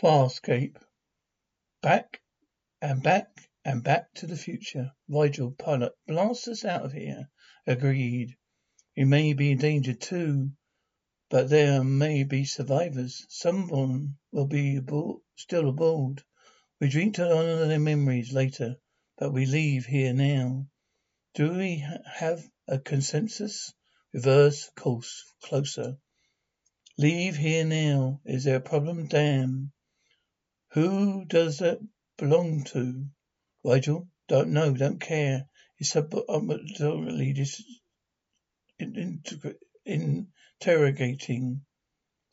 Farscape. Back and back and back to the future. Rygel, pilot, blast us out of here. Agreed. We may be in danger too, but there may be survivors. Someone will be still aboard. We drink to honor their memories later, but we leave here now. Do we ha- have a consensus? Reverse course closer. Leave here now. Is there a problem? Damn. Who does that belong to? Rygel? Don't know, don't care. He's subtly um, dis- in- in- interrogating.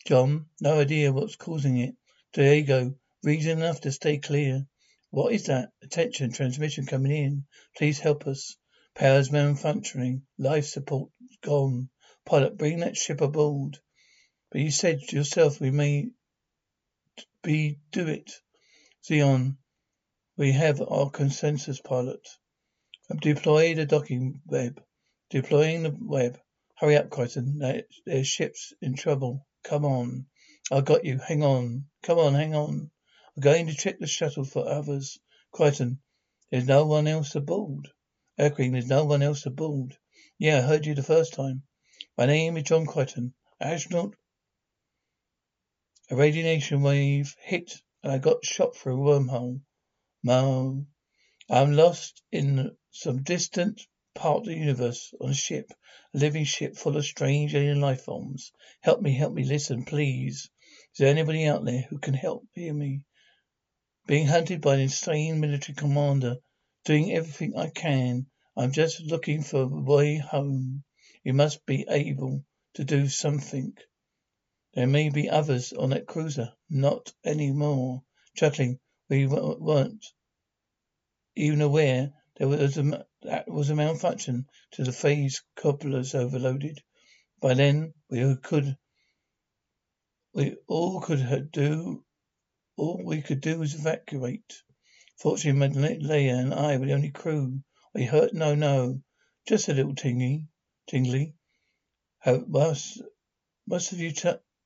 John? No idea what's causing it. D'Argo? Reason enough to stay clear. What is that? Attention, transmission coming in. Please help us. Powers malfunctioning. Life support gone. Pilot, bring that ship aboard. But you said yourself we may be do it. Zhaan, we have our consensus pilot. Deploy the docking web. Deploying the web. Hurry up, Crichton. There's ships in trouble. Come on. I got you. Hang on. Come on, hang on. I'm going to check the shuttle for others. Crichton, there's no one else aboard. Erskine, there's no one else aboard. Yeah, I heard you the first time. My name is John Crichton. Astronaut. A radiation wave hit and I got shot through a wormhole. Mo. I'm lost in some distant part of the universe on a ship, a living ship full of strange alien life forms. Help me, help me, listen, please. Is there anybody out there who can help hear me? Being hunted by an insane military commander, doing everything I can. I'm just looking for a way home. You must be able to do something. There may be others on that cruiser. Not any more. Chuckling, we weren't even aware there was a, that was a malfunction to the phase couplers overloaded. By then, we could, we all could do all we could do was evacuate. Fortunately, Leia and I were the only crew. We hurt? No, no. Just a little tingy, tingly. Have, must, must have you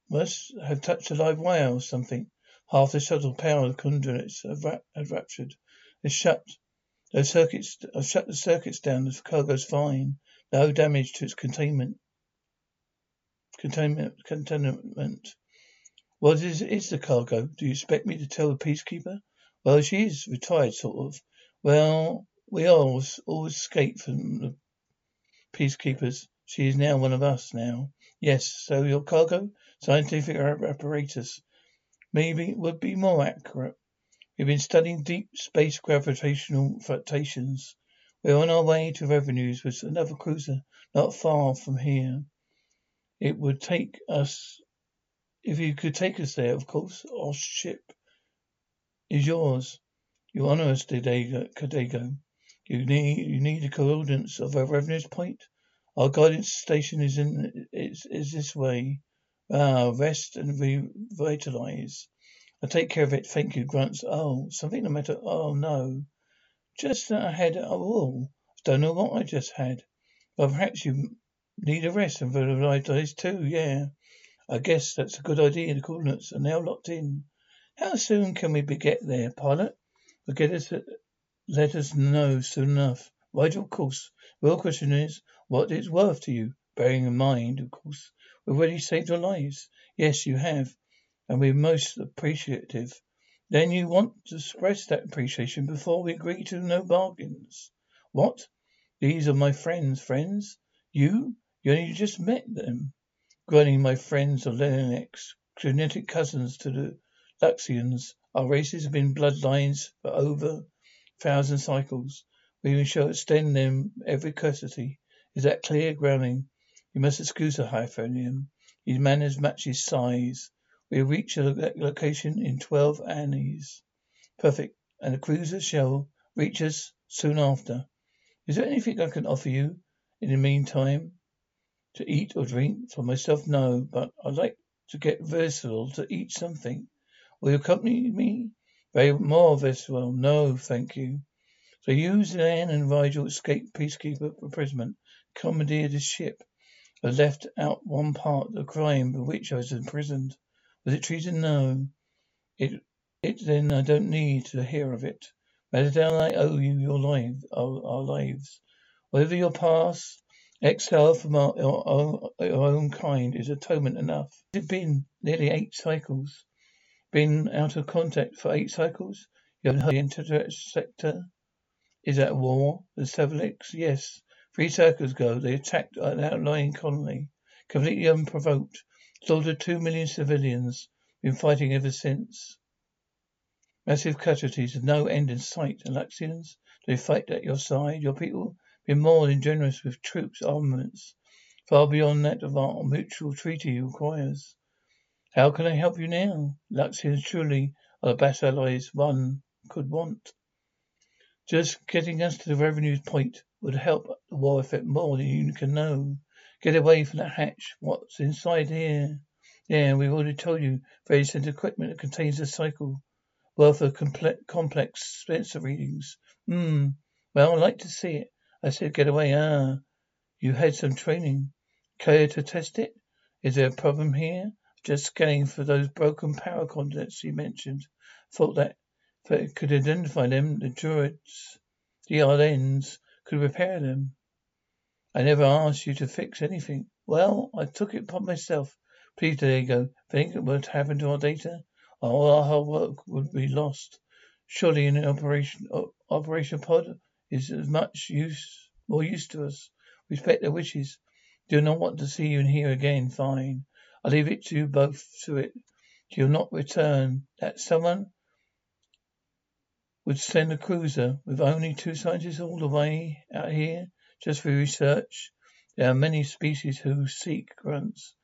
must have touched a live wire or something. Half the shuttle power conduits have, ra- have ruptured. It's shut. Those circuits, I've shut the circuits down. The cargo's fine. No damage to its containment. Containment, containment. What is, is the cargo? Do you expect me to tell the peacekeeper? Well, she is retired, sort of. Well, we all, all escaped from the peacekeepers. She is now one of us now. Yes, so your cargo? Scientific apparatus. Maybe would be more accurate. We've been studying deep space gravitational fluctuations. We're on our way to revenues with another cruiser not far from here. It would take us if you could take us there, of course, our ship is yours. You honor us, Ka D'Argo. You need you need the coordinates of our revenues point. Our guidance station is in is is this way. Ah, rest and revitalize. I'll take care of it. Thank you, grunts. Oh, something the matter. Oh no. Just that I had oh don't know what I just had. Well perhaps you need a rest and revitalize too, yeah. I guess that's a good idea. The coordinates are now locked in. How soon can we be get there, pilot? We'll us let us know soon enough. Right, of course. Real question is what it's worth to you. Bearing in mind, of course, we've already saved your lives. Yes, you have, and we're most appreciative. Then you want to express that appreciation before we agree to no bargains. What? These are my friends. Friends? You? You only just met them. Granting my friends are Lennox, genetic cousins to the Luxans. Our races have been bloodlines for over a thousand cycles. We shall extend them every courtesy. Is that clear, Grounding? You must excuse the Hynerian. His manners match his size. We reach a location in twelve arns. Perfect. And the cruiser shall reach us soon after. Is there anything I can offer you in the meantime? To eat or drink? For myself, no, but I'd like to get versatile to eat something. Will you accompany me? Very more versatile. No, thank you. So you, Zhaan, and Rygel escaped peacekeeper for imprisonment, commandeered the ship, and left out one part of the crime for which I was imprisoned. Was it treason? No. It, it then I don't need to hear of it. Madame, I owe you your life, our, our lives. Whatever your past, exile from our, our, own kind is atonement enough. It's been nearly eight cycles. Been out of contact for eight cycles? You haven't heard the interceptor is at war? The Seveliks? Yes. Three cycles ago, they attacked an outlying colony, completely unprovoked, slaughtered two million civilians. Been fighting ever since. Massive casualties, no end in sight. Alexians, they fight at your side. Your people been more than generous with troops, armaments, far beyond that of our mutual treaty requires. How can I help you now? Luxans truly are the best allies one could want. Just getting us to the revenues point would help the war effort more than you can know. Get away from that hatch. What's inside here? Yeah, we've already told you. Very sensitive equipment that contains a cycle worth of complex, complex sensor readings. Hmm. Well, I'd like to see it. I said get away. Ah. You had some training. Care to test it? Is there a problem here? Just scanning for those broken power conduits you mentioned. Thought that if it could identify them, the droids, the RNs, could repair them. I never asked you to fix anything. Well, I took it upon myself. Please, D'Argo, if anything to happen to our data, all our hard work would be lost. Surely an operation operation pod is as much use more use to us. Respect their wishes. Do not want to see you in here again. Fine. I leave it to you both to it. You'll not return. That someone would send a cruiser with only two scientists all the way out here just for research. There are many species who seek grunts.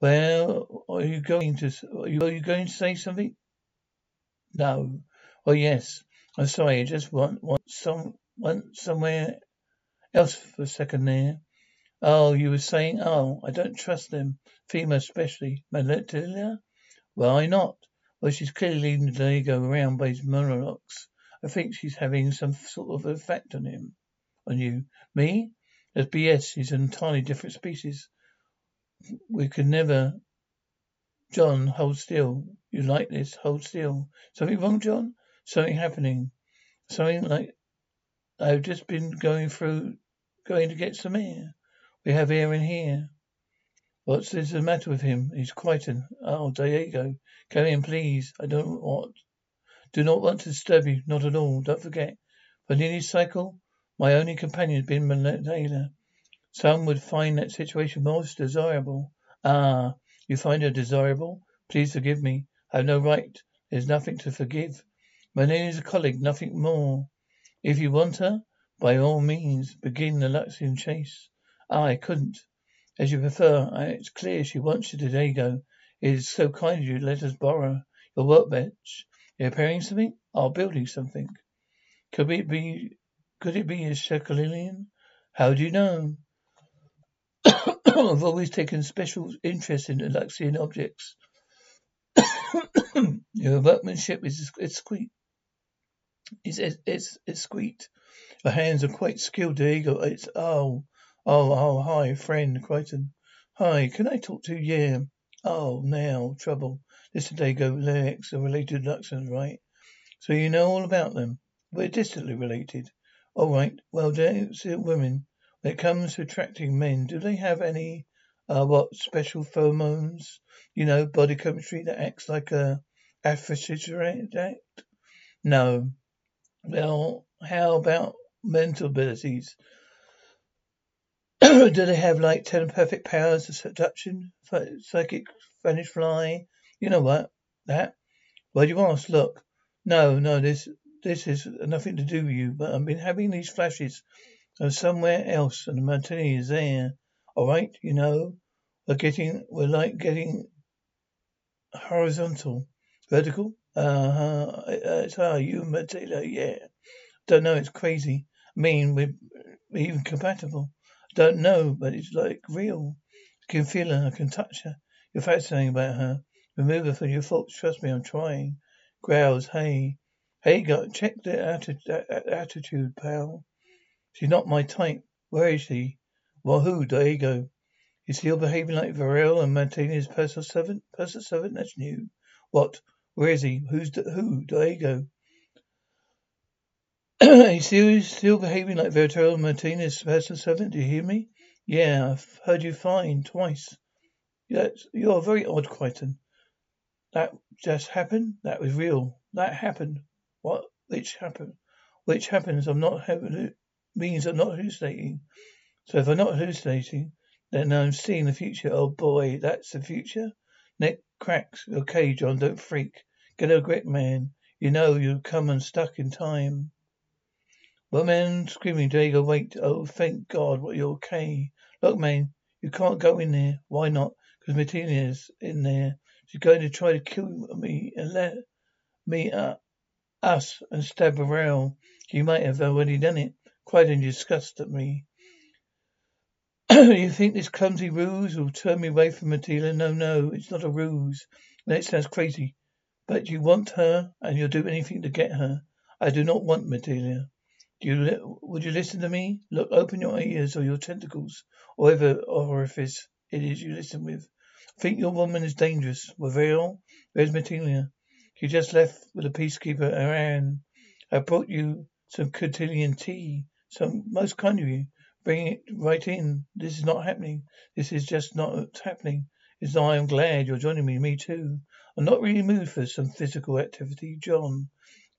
Well, are you going to are you, are you going to say something? No. Well, yes. I'm sorry. I just want want some want somewhere else for a second there. Oh, you were saying? Oh, I don't trust them, female especially. Matala? Why not? Well, she's clearly leading the D'Argo around by his monologues. I think she's having some sort of effect on him. On you. Me? That's BS. He's an entirely different species. We could never. John, hold still. You like this? Hold still. Something wrong, John? Something happening. Something like I've just been going through, going to get some air. We have air in here. What's the matter with him? He's quite an. Oh, D'Argo, come in, please. I don't want. Do not want to disturb you. Not at all. Don't forget. For nearly cycle, my only companion has been Taylor. Some would find that situation most desirable. Ah, you find her desirable? Please forgive me. I have no right. There's nothing to forgive. Name is a colleague, nothing more. If you want her, by all means, begin the Luxan chase. Ah, I couldn't. As you prefer. It's clear she wants you to D'Argo. It is so kind of you to let us borrow your workbench. You're repairing something? Oh, building something. Could it be, could it be a Shekalilian? How do you know? I've always taken special interest in Luxan objects. Your workmanship is it's sweet. It's it's it's sweet. Your hands are quite skilled, D'Argo. It's oh oh oh hi, friend Crichton. Hi, can I talk to you? Yeah. Oh, now trouble. This D'Argo lyrics are related to Luxans, right? So you know all about them. We're distantly related. All right. Well, uh, women, when it comes to attracting men, do they have any, uh, what, special pheromones? You know, body chemistry that acts like a aphrodisiac? No. Well, how about mental abilities? do they have like telepathic powers of seduction, psychic vanish fly? You know what? That? Why do you ask? Look. No, no, this this is nothing to do with you, but I've been having these flashes of somewhere else and the Martini is there. Alright, you know. We're getting we're like getting horizontal. Vertical? Uh-huh. It's uh, you Matala, yeah. Don't know, it's crazy. I mean, we're even compatible. Don't know, but it's like real. I can feel her, I can touch her. You're fascinating about her. Remove her from your thoughts. Trust me, I'm trying. Growls, hey. Hey, go, check the atti- attitude, pal. She's not my type. Where is she? Well, who? D'Argo. You still behaving like Verell and Martinez's personal servant? Personal servant? That's new. What? Where is he? Who's the, who? D'Argo. He's still, still behaving like Vertero Martinez, personal servant. Do you hear me? Yeah, I've heard you fine twice. Yes, you're very odd, Crichton. That just happened? That was real. That happened. What? Which happened? Which happens? I'm not having means I'm not hallucinating. So if I'm not hallucinating, then I'm seeing the future. Oh boy, that's the future. Neck cracks. Okay, John, don't freak. Get a grip, man. You know you've come unstuck in time. One man screaming, D'Argo, wait. Oh, thank God, what you're okay. Look, man, you can't go in there. Why not? Because in there. She's going to try to kill me and let me uh, us and stab around. She might have already done it. Quite in disgust at me. you think this clumsy ruse will turn me away from Matala? No, no, it's not a ruse. That sounds crazy. But you want her, and you'll do anything to get her. I do not want Matala. Do you would you listen to me? Look, open your ears or your tentacles, or whatever orifice it is you listen with. Think your woman is dangerous. Well, where's Matala? She just left with a peacekeeper, Aeryn. I brought you some cotillion tea. Some most kind of you. Bring it right in. This is not happening. This is just not happening. It's I am glad you're joining me. Me too. I'm not really moved for some physical activity, John.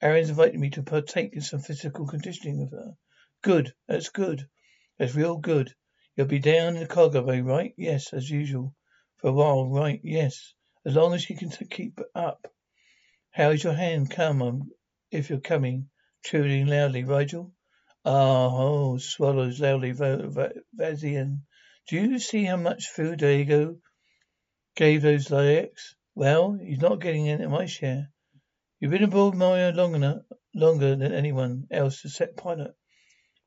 Aeryn's invited me to partake in some physical conditioning with her. Good. That's good. That's real good. You'll be down in the cargo bay, right? Yes, as usual. For a while, right? Yes. As long as you can keep up. How is your hand? Come on, if you're coming. Trilling loudly, Rygel. Ah, oh, swallows loudly, Vazian. Do you see how much food D'Argo gave those Lyaks? Well, he's not getting into my share. You've been aboard Moya long enough, longer than anyone else except pilot.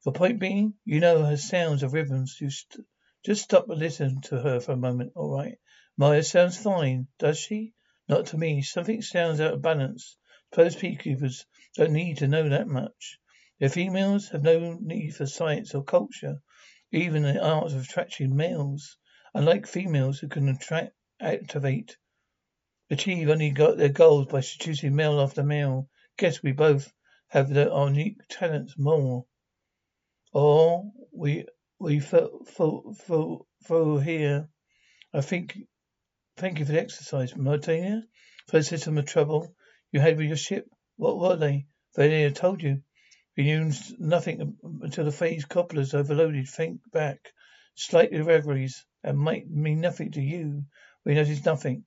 The point being, you know her sounds of rhythms. You st- just stop and listen to her for a moment, all right? Moya sounds fine, does she? Not to me. Something sounds out of balance. Suppose peacekeepers don't need to know that much. Their females have no need for science or culture, even the art of attracting males. Unlike females who can attract, activate, achieve only got their goals by seducing male after male. Guess we both have the, our unique talents more. Or we we for for for, for here. I think Thank you for the exercise, Martina. First system of trouble you had with your ship. What were they? They never told you. We knew nothing until the phase couplers overloaded. Think back. Slight irregularities and might mean nothing to you. We noticed nothing.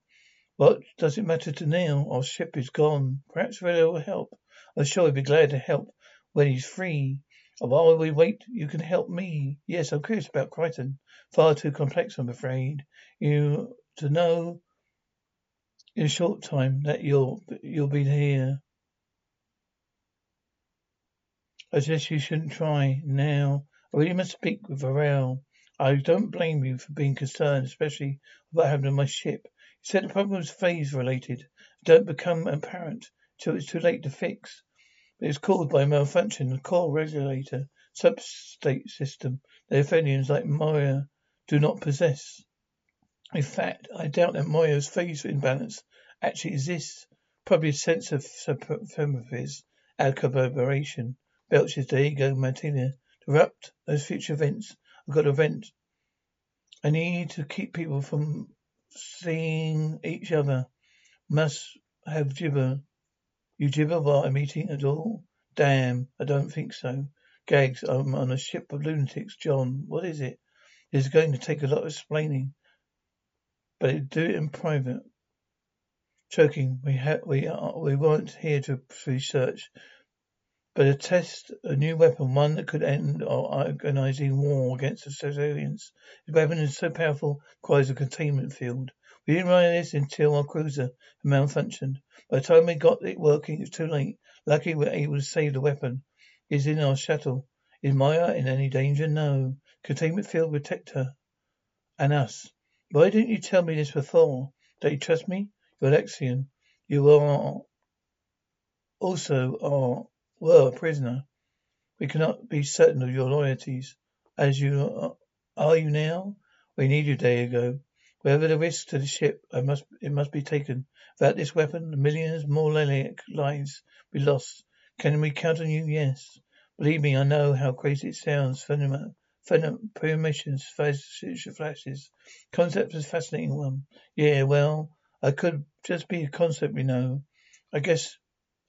What does it matter to Neil? Our ship is gone. Perhaps Red will help. I'm sure he'd be glad to help when he's free. While we wait, you can help me. Yes, I'm curious about Crichton. Far too complex, I'm afraid. You to know in a short time that you'll you'll be here. I suggest you shouldn't try now. Oh, I really must speak with Verell. I don't blame you for being concerned, especially about having my ship. Said the problem was phase related. Don't become apparent till it's too late to fix. But it's caused by a malfunction in the core regulator substate system that Leviathans like Moya do not possess. In fact, I doubt that Moya's phase imbalance actually exists. Probably a sense of supremacy, collaboration. Belches, D'Argo, Martina. Disrupt those future events. I've got to vent. I need to keep people from seeing each other. Must have gibber. You gibber while I'm eating at all? Damn, I don't think so. Gags, I'm on a ship of lunatics. John, what is it? It's going to take a lot of explaining but it do it in private. Choking, we ha- we are, we weren't here to research, but to test a new weapon, one that could end our organizing war against the civilians. The weapon is so powerful, requires a containment field. We didn't realize this until our cruiser had malfunctioned. By the time we got it working, it was too late. Lucky we were able to save the weapon. It's in our shuttle. Is Moya in any danger? No. Containment field protect her and us. Why didn't you tell me this before? Don't you trust me? You're Alexian. You are also are were a prisoner. We cannot be certain of your loyalties. As you are, are you now? We need you, D'Argo. Whatever the risk to the ship, I must it must be taken. Without this weapon, millions more lives be lost. Can we count on you? Yes. Believe me, I know how crazy it sounds. Phenomenal. Phenom- premonitions, flashes. Concept is a fascinating one. Yeah, well, I could just be a concept, you know. I guess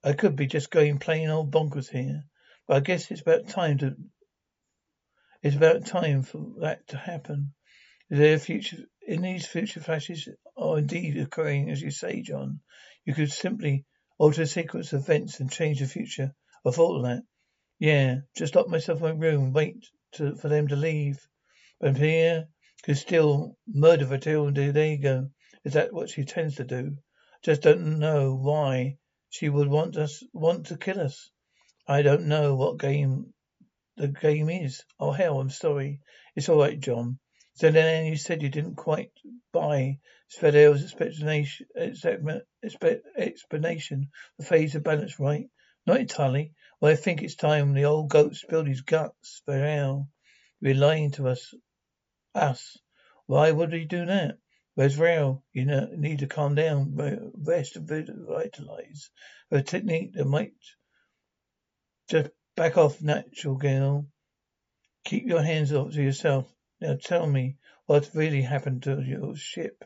I could be just going plain old bonkers here. But I guess it's about time to it's about time for that to happen. Is there future in these future flashes are indeed occurring as you say, John? You could simply alter the sequence of events and change the future. I thought of that. Yeah, just lock myself in my room and wait to, for them to leave. But here could still murder Matala. There you go. Is that what she tends to do? Just don't know why she would want us want to kill us. I don't know what game the game is. Oh hell, I'm sorry. It's all right, John. So then you said you didn't quite buy Spedel's explanation, explanation for phase of balance, right? Not entirely. Well, I think it's time the old goat spilled his guts. Verell, you're lying to us. Us. Why would he do that? Where's You know, need to calm down, rest, vitalize. A technique that might just back off, natural girl. Keep your hands off to yourself. Now tell me what really happened to your ship.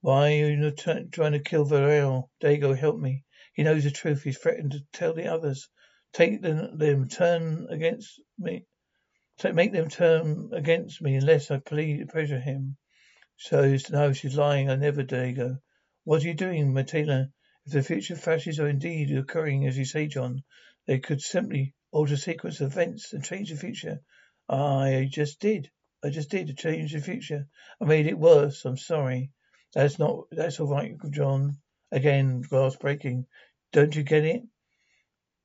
Why are you trying to kill Verell? D'Argo, help me. He knows the truth. He's threatened to tell the others. Take them, them turn against me. Make them turn against me unless I plead pressure him. So no, she's lying. I never D'Argo. What are you doing, Matala? If the future flashes are indeed occurring as you say, John, they could simply alter sequence of events and change the future. I just did. I just did to change the future. I made it worse. I'm sorry. That's not. That's all right, John. Again, glass breaking. Don't you get it?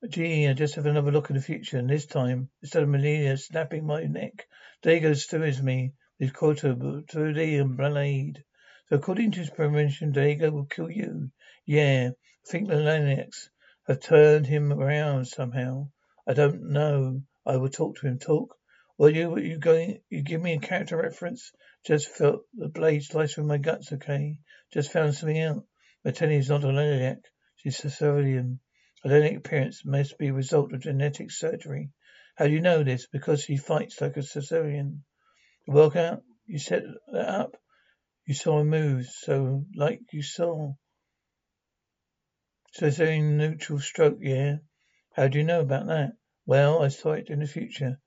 Gee, I just have another look at the future, and this time, instead of Melina snapping my neck, D'Argo stirs me with quota and blade. So according to his premonition, D'Argo will kill you. Yeah, I think the Laniacs have turned him around somehow. I don't know. I will talk to him. Talk? Well, you you going? You give me a character reference? Just felt the blade slice through my guts. Okay. Just found something out. Matala is not a Leliac. She's. A Leliac appearance must be a result of genetic surgery. How do you know this? Because she fights like a Cesarean. The workout? You set that up? You saw a move, so like you saw. So it's a neutral stroke, yeah? How do you know about that? Well, I saw it in the future.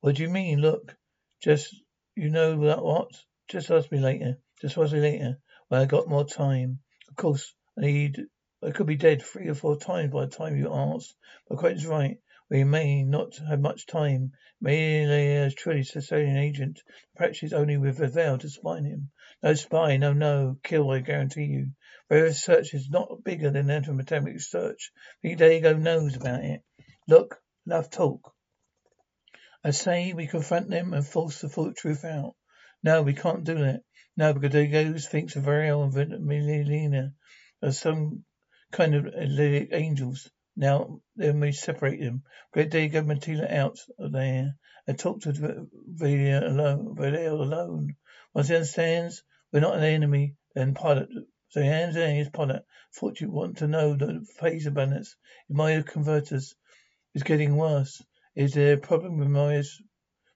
What do you mean? Look, just you know that what? Just ask me later. Just ask me later. When I got more time. Of course, I need. I could be dead three or four times by the time you ask. But Quentin's right. We may not have much time. Maybe is truly Cesarean agent. Perhaps she's only with Ravel to spy on him. No spy, no, no. Kill, I guarantee you. Ravel's search is not bigger than anthropometric search. Big D'Argo knows about it. Look, enough talk. I say we confront them and force the full truth out. No, we can't do that. No, because D'Argo thinks of Ariel and Melina as some kind of angels. Now then we separate them. Great D'Argo Matala out of there and talk to Valia alone. Valia alone. Once he understands we're not an enemy, then pilot. So he hands in his pilot. Thought you want to know the phase balance. In my converters is getting worse. Is there a problem with Moyes?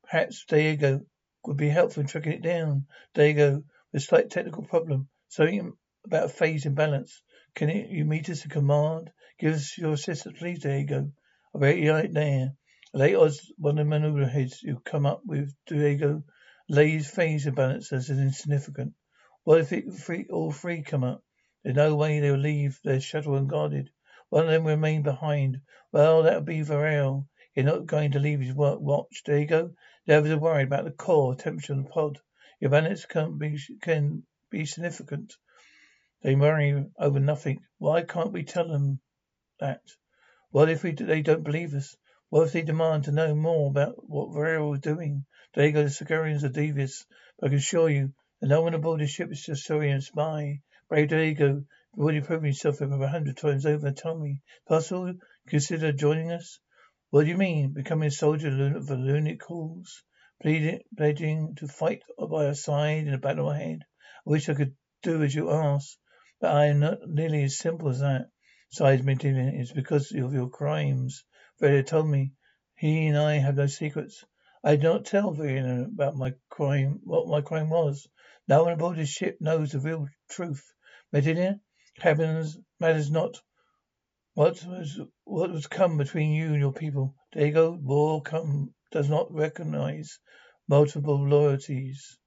Perhaps D'Argo would be helpful in tracking it down. With a slight technical problem. Something about phase imbalance. Can you meet us in command? Give us your assistance, please, D'Argo. I'll be right there. Late odds, one of the maneuver heads you come up with D'Argo lays phase imbalance as insignificant. What if it three, all three come up? There's no way they'll leave their shuttle unguarded. One of them remain behind. Well, that'll be Verell. You're not going to leave his work watch. There you go. The others are worried about the core temperature of the pod. Your balance can be can be significant. They worry over nothing. Why can't we tell them that? What if we they don't believe us? What if they demand to know more about what Verell is doing? There you go. The Sicarians are devious. But I can assure you that no one aboard the ship is a Sicarian spy. Brave D'Argo, you've already proven yourself over a hundred times over. Tell me, possible consider joining us? What do you mean? Becoming a soldier of the lunatic cause? Pledging to fight by our side in a battle ahead? I wish I could do as you ask, but I am not nearly as simple as that. Besides, Matala, it's because of your crimes. Fredo told me. He and I have no secrets. I did not tell Verena about my crime, what my crime was. No one aboard this ship knows the real truth. Matala, happens matters not what was what was come between you and your people. D'Argo war come does not recognize multiple loyalties.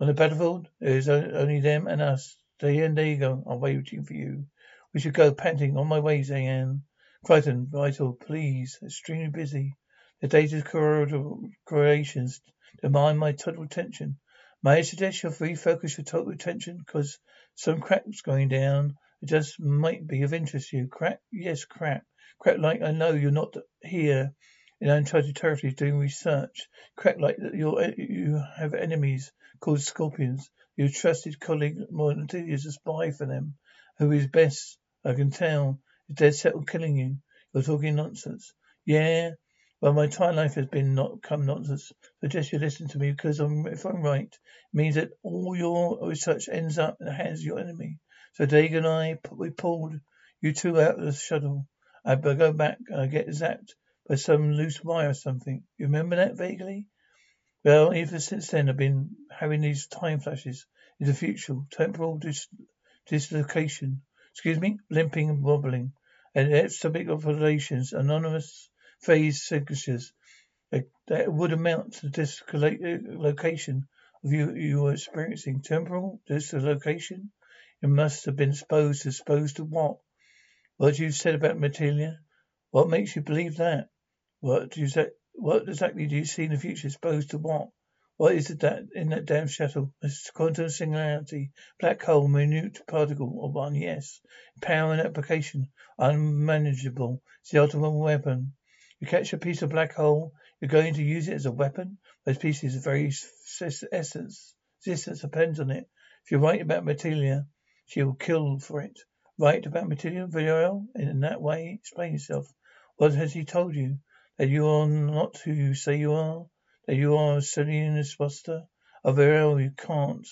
On the battlefield, there is only them and us. Day and D'Argo are waiting for you. We should go panting. On my way, Zhaan. Crichton, vital, oh, please. Extremely busy. The data's correlations demand my total attention. May I suggest you refocus your total attention? Because some crap's going down. It just might be of interest to you. Crap? Yes, crap. Crap like I know you're not here in uncharted territory doing research. Crap like that you're, eh, you have enemies called scorpions. Your trusted colleague Monty is a spy for them. Who is best, I can tell, is dead set on killing you. You're talking nonsense. Yeah, well, my entire life has been not come nonsense. Suggest you listen to me because I'm, if I'm right, it means that all your research ends up in the hands of your enemy. So D'Argo and I, we pulled you two out of the shuttle. I go back and I get zapped by some loose wire or something. You remember that vaguely? Well, ever since then, I've been having these time flashes in the future, temporal dis- dislocation. Excuse me, limping and wobbling, and ectopic operations, anonymous phase signatures that would amount to dislocation of you you were experiencing. Temporal dislocation? You must have been exposed exposed to what? What you said about Matala? What makes you believe that? What do you say what exactly do you see in the future exposed to what? What is it that in that damn shuttle? A quantum singularity, black hole, minute particle of one, yes. Power and application, unmanageable. It's the ultimate weapon. You catch a piece of black hole, you're going to use it as a weapon. Those pieces of very essence, existence depends on it. If you're right about Matala, she will kill for it. Right about Matala Villarreal? In that way, explain yourself. What has he told you? That you are not who you say you are? That you are Celine Esposta? Oh, Villarreal, you can't.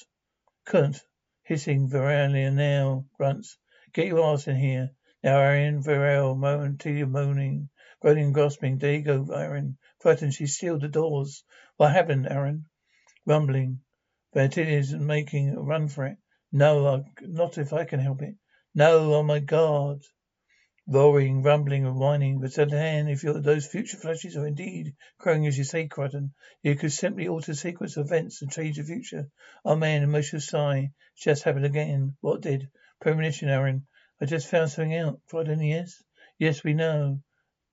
Couldn't. Hissing, Villarreal now grunts. Get your ass in here. Now, Arian, Villarreal, Matala moaning. Groaning grasping. There you go, Aeryn. Frightened, she sealed the doors. What happened, Aeryn? Rumbling. is making a run for it. No, I, not if I can help it. No, oh my God. Roaring, rumbling, and whining. But then, if those future flashes are indeed growing as you say, Crichton, you could simply alter the sequence of events and change the future. Oh man, emotional sigh. Just happened again. What did? Premonition, Aeryn. I just found something out. Crichton, yes? Yes, we know.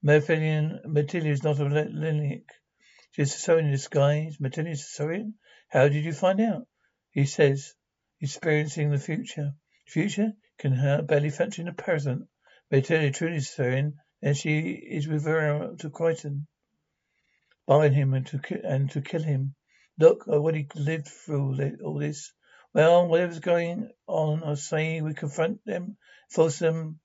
Matala is not a Linic. She's a Saurian in disguise. Matala is a Saurian? How did you find out? He says, experiencing the future. Future can her barely function in the present. Matala truly is Saurian, and she is with to Crichton. Bind him and to, ki- and to kill him. Look, I already lived through all this. Well, whatever's going on, I say we confront them, force them.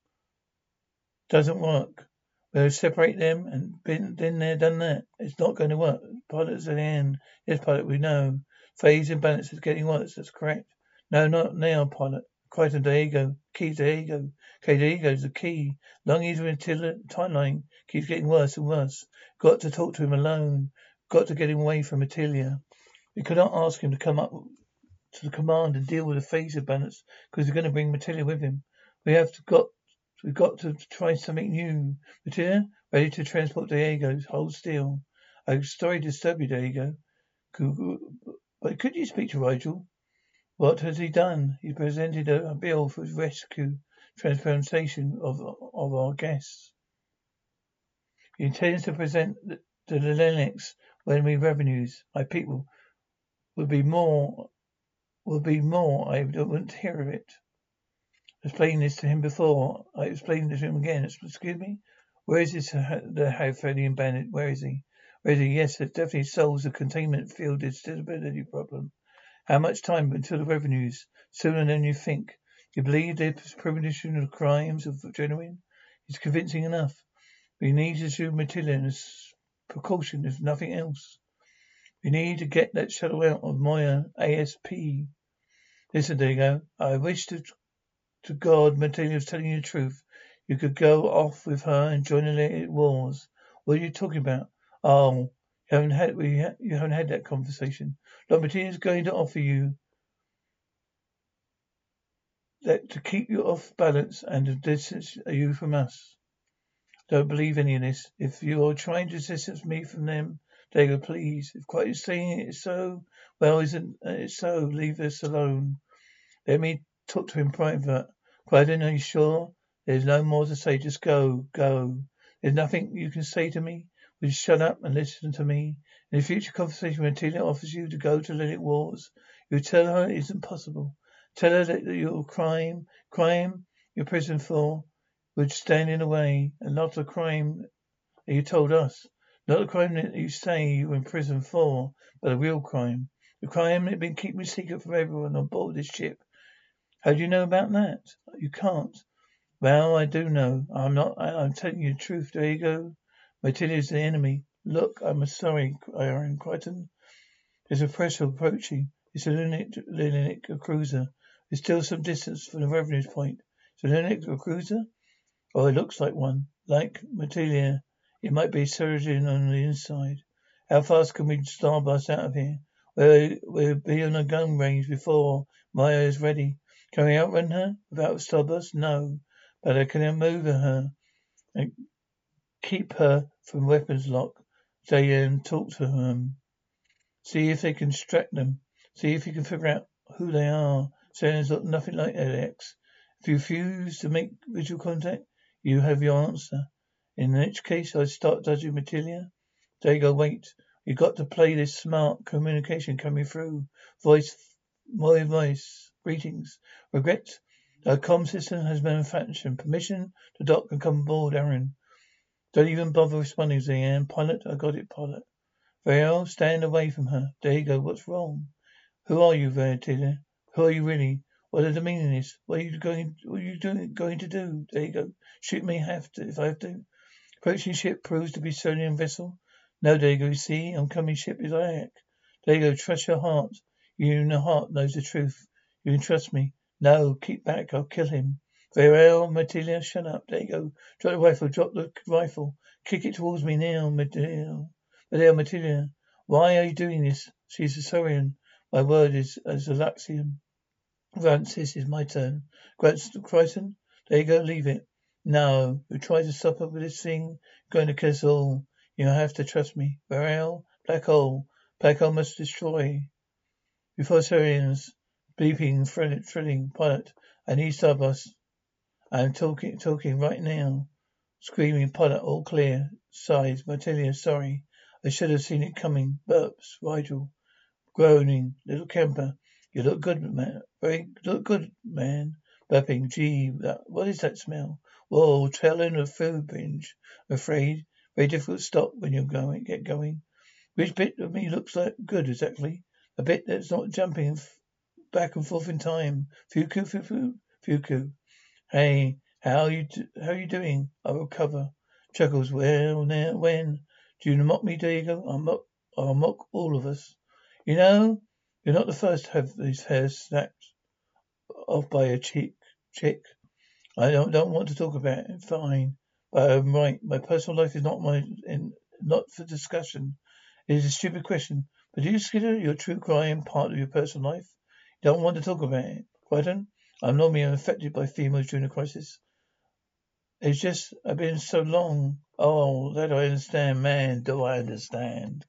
Doesn't work. We'll separate them and been, been there, done that. It's not going to work. Pilot's at the end. Yes, pilot, we know. Phase imbalance is getting worse. That's correct. No, not now, pilot. Crichton D'Argo. Key D'Argo. Okay, D'Argo's the key. Long easier until the timeline keeps getting worse and worse. Got to talk to him alone. Got to get him away from Matala. We could not ask him to come up to the command and deal with the phase imbalance because we're going to bring Matala with him. We have got We've got to try something new. Matala, ready to transport D'Argo. Hold still. I'm sorry to disturb you, D'Argo. But could you speak to Rygel? What has he done? He presented a bill for rescue transplantation of of our guests. He intends to present the, the Lennox when we revenues. My people will be more will be more. I wouldn't hear of it I explained this to him before. I explained it to him again. Excuse me? Where is this, uh, the Halfredian bandit? Where is he? Where is he? Yes, it definitely solves the containment field instability problem. How much time until the revenues? Sooner than you think. You believe the premonition of crimes of genuine? It's convincing enough. We need to do Matala as precaution, if nothing else. We need to get that shadow out of Moya uh, ASP Listen, D'Argo, I wish to, to God Matala was telling you the truth. You could go off with her and join the wars. What are you talking about? Oh, you haven't had we ha- you haven't had that conversation. Look, is going to offer you that to keep you off balance and to distance you from us. Don't believe any of this. If you are trying to distance me from them, D'Argo, please. If quite is saying it so, well, isn't uh, it so? Leave us alone. Let me talk to him private. Crichton, are you sure? There's no more to say. Just go, go. There's nothing you can say to me. Will you shut up and listen to me? In the future conversation when Tina offers you to go to Lennox Wars, you tell her it isn't possible. Tell her that your crime, crime you're prison for, would stand in the way, and not the crime that you told us. Not the crime that you say you were in prison for, but a real crime. The crime that you've been keeping secret from everyone on board this ship. How do you know about that? You can't. Well, I do know. I'm not. I, I'm telling you the truth. There you go. Matala's the enemy. Look, I'm sorry, Aeryn Crichton. There's a pressure approaching. It's a Linux, Linux cruiser. It's still some distance from the reference point. It's a Linux cruiser? Oh, it looks like one. Like Matala. It might be surging on the inside. How fast can we starburst out of here? We'll, we'll be on a gun range before Moya is ready. Can we outrun her without starburst? No but I can move her and keep her from weapons lock. Zhaan, talk to them. See if they can distract them. See if you can figure out who they are. Zhaan's look nothing like Alex. If you refuse to make visual contact, you have your answer. In which case, I'd start judging Matala. D'Argo, wait. You've got to play this smart communication coming through. Voice, my voice. Greetings. Regret Our com system has manufactured permission to dock and come aboard, Aeryn. Don't even bother responding, Zhaan. Pilot, I got it, pilot. Well, stand away from her. There you go. What's wrong? Who are you, Vertilia? Who are you really? What is the meaning of this? What are you going? What are you doing? Going to do? There you go. Shoot me, have to if I have to. Approaching ship proves to be Sonian vessel. No, there you see, I'm coming ship is Ayak. There you go. Trust your heart. You in the heart knows the truth. You can trust me. No, keep back. I'll kill him. Very well, Matala, shut up. There you go. Drop the rifle. Drop the rifle. Kick it towards me now, Matala. Matala, Matala. Why are you doing this? She's a Saurian. My word is as Alaxian. Francis, it's my turn. Crichton, there you go. Leave it. No. You try to stop up with this thing. Going to kill us all. You have to trust me. Verell, black hole. Black hole must destroy. Before Saurians. Beeping, thrilling, pilot. I need Starburst. I am talking, talking right now. Screaming pilot, all clear. Sighs, Matala, sorry. I should have seen it coming. Burps, Rygel. Groaning, little Kemper. You look good, man. Very, look good, man. Burping, gee, that, what is that smell? Whoa, trailing a food binge. Afraid. Very difficult to stop when you're going, get going. Which bit of me looks like good exactly? A bit that's not jumping back and forth in time. Fuku, Fuku, Fuku. Hey, how you how you doing? I'll recover. Chuckles. Well, now when? Do you mock me, D'Argo? I'll mock. I'll mock all of us. You know, you're not the first to have these hairs snapped off by a chick. Chick. I don't don't want to talk about it. Fine, but I'm right. My personal life is not my in, not for discussion. It is a stupid question. But do you consider your true crime part of your personal life? You Don't want to talk about it. Crichton, I'm normally affected by females during a crisis. It's just I've been so long. Oh, that I understand, man. Do I understand?